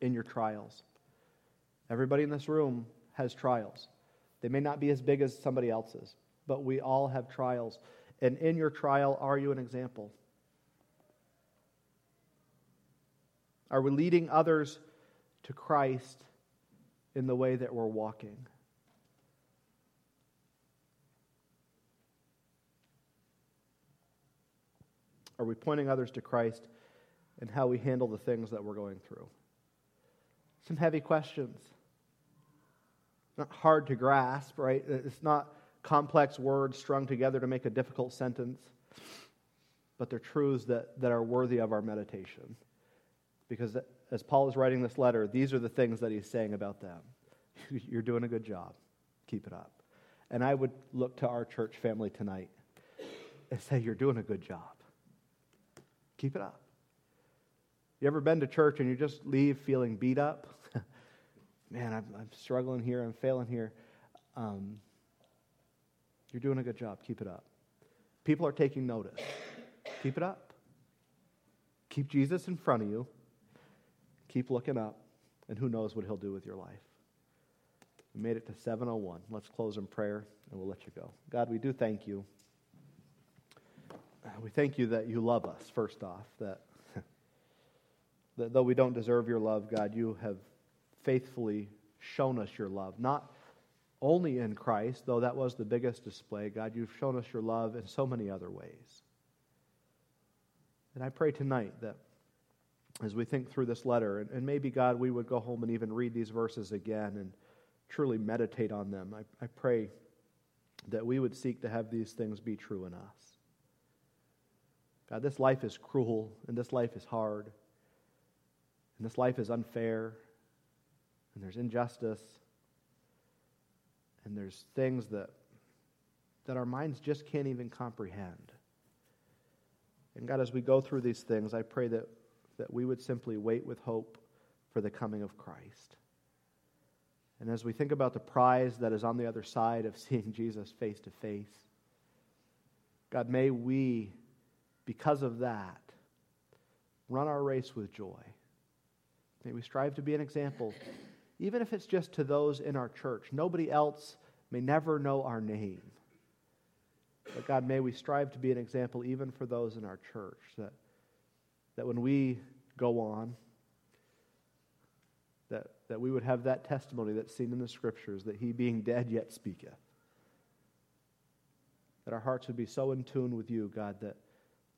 in your trials? Everybody in this room has trials. They may not be as big as somebody else's, but we all have trials. And in your trial, are you an example? Are we leading others to Christ in the way that we're walking? Are we pointing others to Christ and how we handle the things that we're going through? Some heavy questions. Not hard to grasp, right? It's not complex words strung together to make a difficult sentence, but they're truths that, that are worthy of our meditation. Because as Paul is writing this letter, these are the things that he's saying about them. You're doing a good job. Keep it up. And I would look to our church family tonight and say, You're doing a good job. Keep it up. You ever been to church and you just leave feeling beat up? Man, I'm, I'm, struggling here, I'm failing here. Um, you're doing a good job. Keep it up. People are taking notice. Keep it up. Keep Jesus in front of you. Keep looking up, and who knows what he'll do with your life. We made it to 701. Let's close in prayer, and we'll let you go. God, we do thank you. We thank you that you love us, first off, that, that though we don't deserve your love, God, you have faithfully shown us your love. Not only in Christ, though that was the biggest display. God, you've shown us your love in so many other ways. And I pray tonight that as we think through this letter, and, and maybe, God, we would go home and even read these verses again and truly meditate on them. I, I pray that we would seek to have these things be true in us. God, this life is cruel, and this life is hard, and this life is unfair, and there's injustice and there's things that that our minds just can't even comprehend. And God, as we go through these things, I pray that, that we would simply wait with hope for the coming of Christ. And as we think about the prize that is on the other side of seeing Jesus face to face, God, may we, because of that, run our race with joy. May we strive to be an example, even if it's just to those in our church. Nobody else may never know our name. But God, may we strive to be an example even for those in our church, that, that when we go on, that, that we would have that testimony that's seen in the scriptures, that he being dead yet speaketh. That our hearts would be so in tune with you, God, that,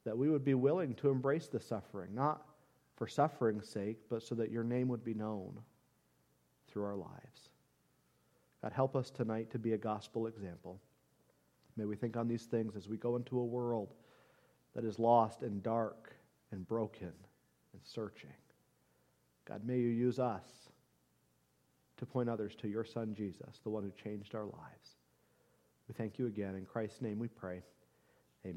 that we would be willing to embrace the suffering, not for suffering's sake, but so that your name would be known through our lives. God, help us tonight to be a gospel example. May we think on these things as we go into a world that is lost and dark and broken and searching. God, may you use us to point others to your Son, Jesus, the one who changed our lives. We thank you again. In Christ's name we pray.